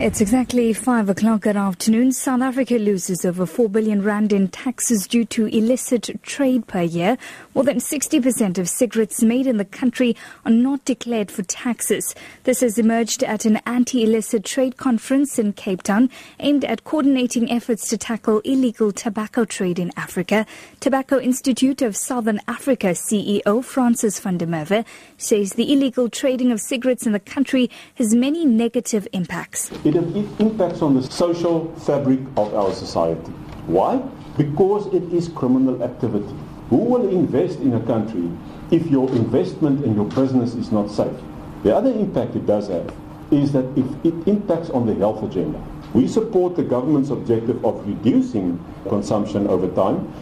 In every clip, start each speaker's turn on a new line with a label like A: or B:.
A: It's exactly 5 o'clock that afternoon. South Africa loses over 4 billion rand in taxes due to illicit trade per year. More than 60% of cigarettes made in the country are not declared for taxes. This has emerged at an anti-illicit trade conference in Cape Town aimed at coordinating efforts to tackle illegal tobacco trade in Africa. Tobacco Institute of Southern Africa CEO Francis van der Merwe says the illegal trading of cigarettes in the country has many negative impacts.
B: It impacts on the social fabric of our society. Why? Because it is criminal activity. Who will invest in a country if your investment and your business is not safe? The other impact it does have is that if it impacts on the health agenda. We support the government's objective of reducing consumption over time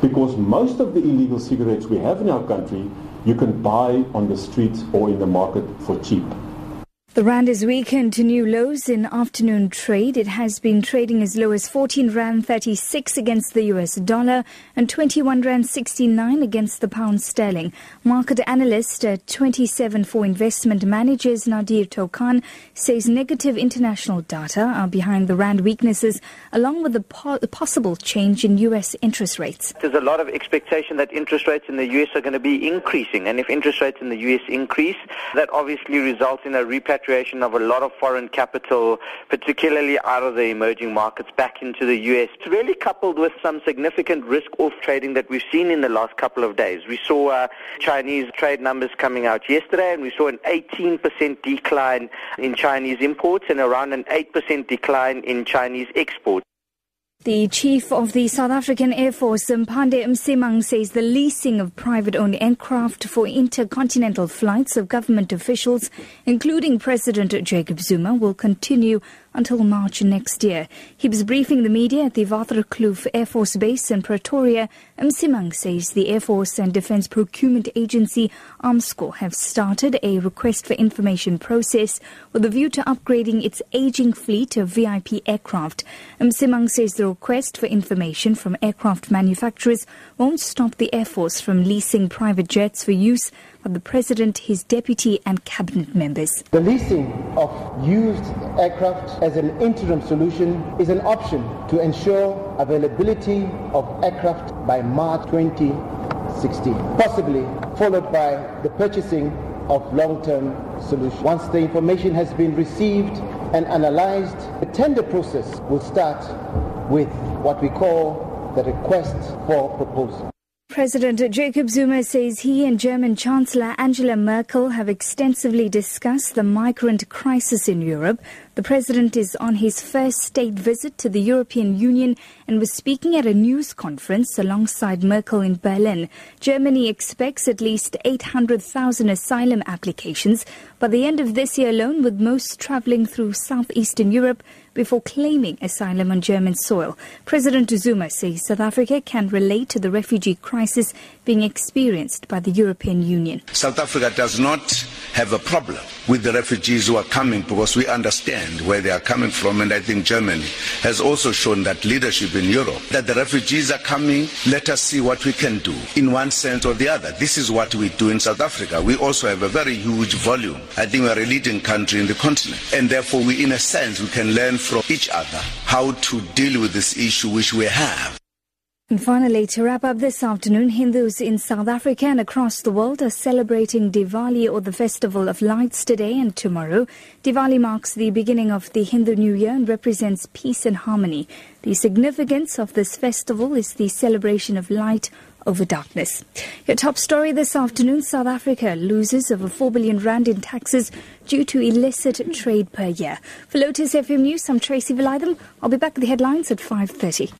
B: because most of the illegal cigarettes we have in our country you can buy on the streets or in the market for cheap.
A: The rand is weakened to new lows in afternoon trade. It has been trading as low as 14 rand 36 against the US dollar and 21 rand 69 against the pound sterling. Market analyst at 27 for investment managers Nadir Thokan says negative international data are behind the rand weaknesses along with the po- possible change in US interest rates.
C: There's a lot of expectation that interest rates in the US are going to be increasing and if interest rates in the US increase that obviously results in a repatriation repatriation of a lot of foreign capital, particularly out of the emerging markets back into the U.S. It's really coupled with some significant risk-off trading that we've seen in the last couple of days. We saw uh, Chinese trade numbers coming out yesterday, and we saw an 18% decline in Chinese imports and around an 8% decline in Chinese exports.
A: The chief of the South African Air Force, Mpande Msimang, says the leasing of private-owned aircraft for intercontinental flights of government officials, including President Jacob Zuma, will continue until March next year. He was briefing the media at the Waterkloof Air Force Base in Pretoria. Msimang says the Air Force and Defence Procurement Agency, Armscor, have started a request for information process with a view to upgrading its aging fleet of VIP aircraft. Msimang says the request for information from aircraft manufacturers won't stop the Air Force from leasing private jets for use of the President, his deputy and cabinet members.
D: The leasing of used aircraft as an interim solution is an option to ensure availability of aircraft by March 2016, possibly followed by the purchasing of long-term solutions. Once the information has been received and analyzed, the tender process will start with what we call the request for proposal.
A: President Jacob Zuma says he and German Chancellor Angela Merkel have extensively discussed the migrant crisis in Europe. The president is on his first state visit to the European Union and was speaking at a news conference alongside Merkel in Berlin. Germany expects at least 800,000 asylum applications by the end of this year alone, with most traveling through southeastern Europe before claiming asylum on German soil. President Zuma says South Africa can relate to the refugee crisis being experienced by the European Union.
E: South Africa does not have a problem with the refugees who are coming because we understand where they are coming from and I think Germany has also shown that leadership in Europe that the refugees are coming. Let us see what we can do in one sense or the other. This is what we do in South Africa. We also have a very huge volume. I think we are a leading country in the continent and therefore we in a sense we can learn from each other how to deal with this issue which we have
A: and finally, to wrap up this afternoon, Hindus in South Africa and across the world are celebrating Diwali or the Festival of Lights today and tomorrow. Diwali marks the beginning of the Hindu New Year and represents peace and harmony. The significance of this festival is the celebration of light over darkness. Your top story this afternoon, South Africa loses over 4 billion rand in taxes due to illicit trade per year. For Lotus FM News, I'm Tracy Valaydham. I'll be back with the headlines at 5.30.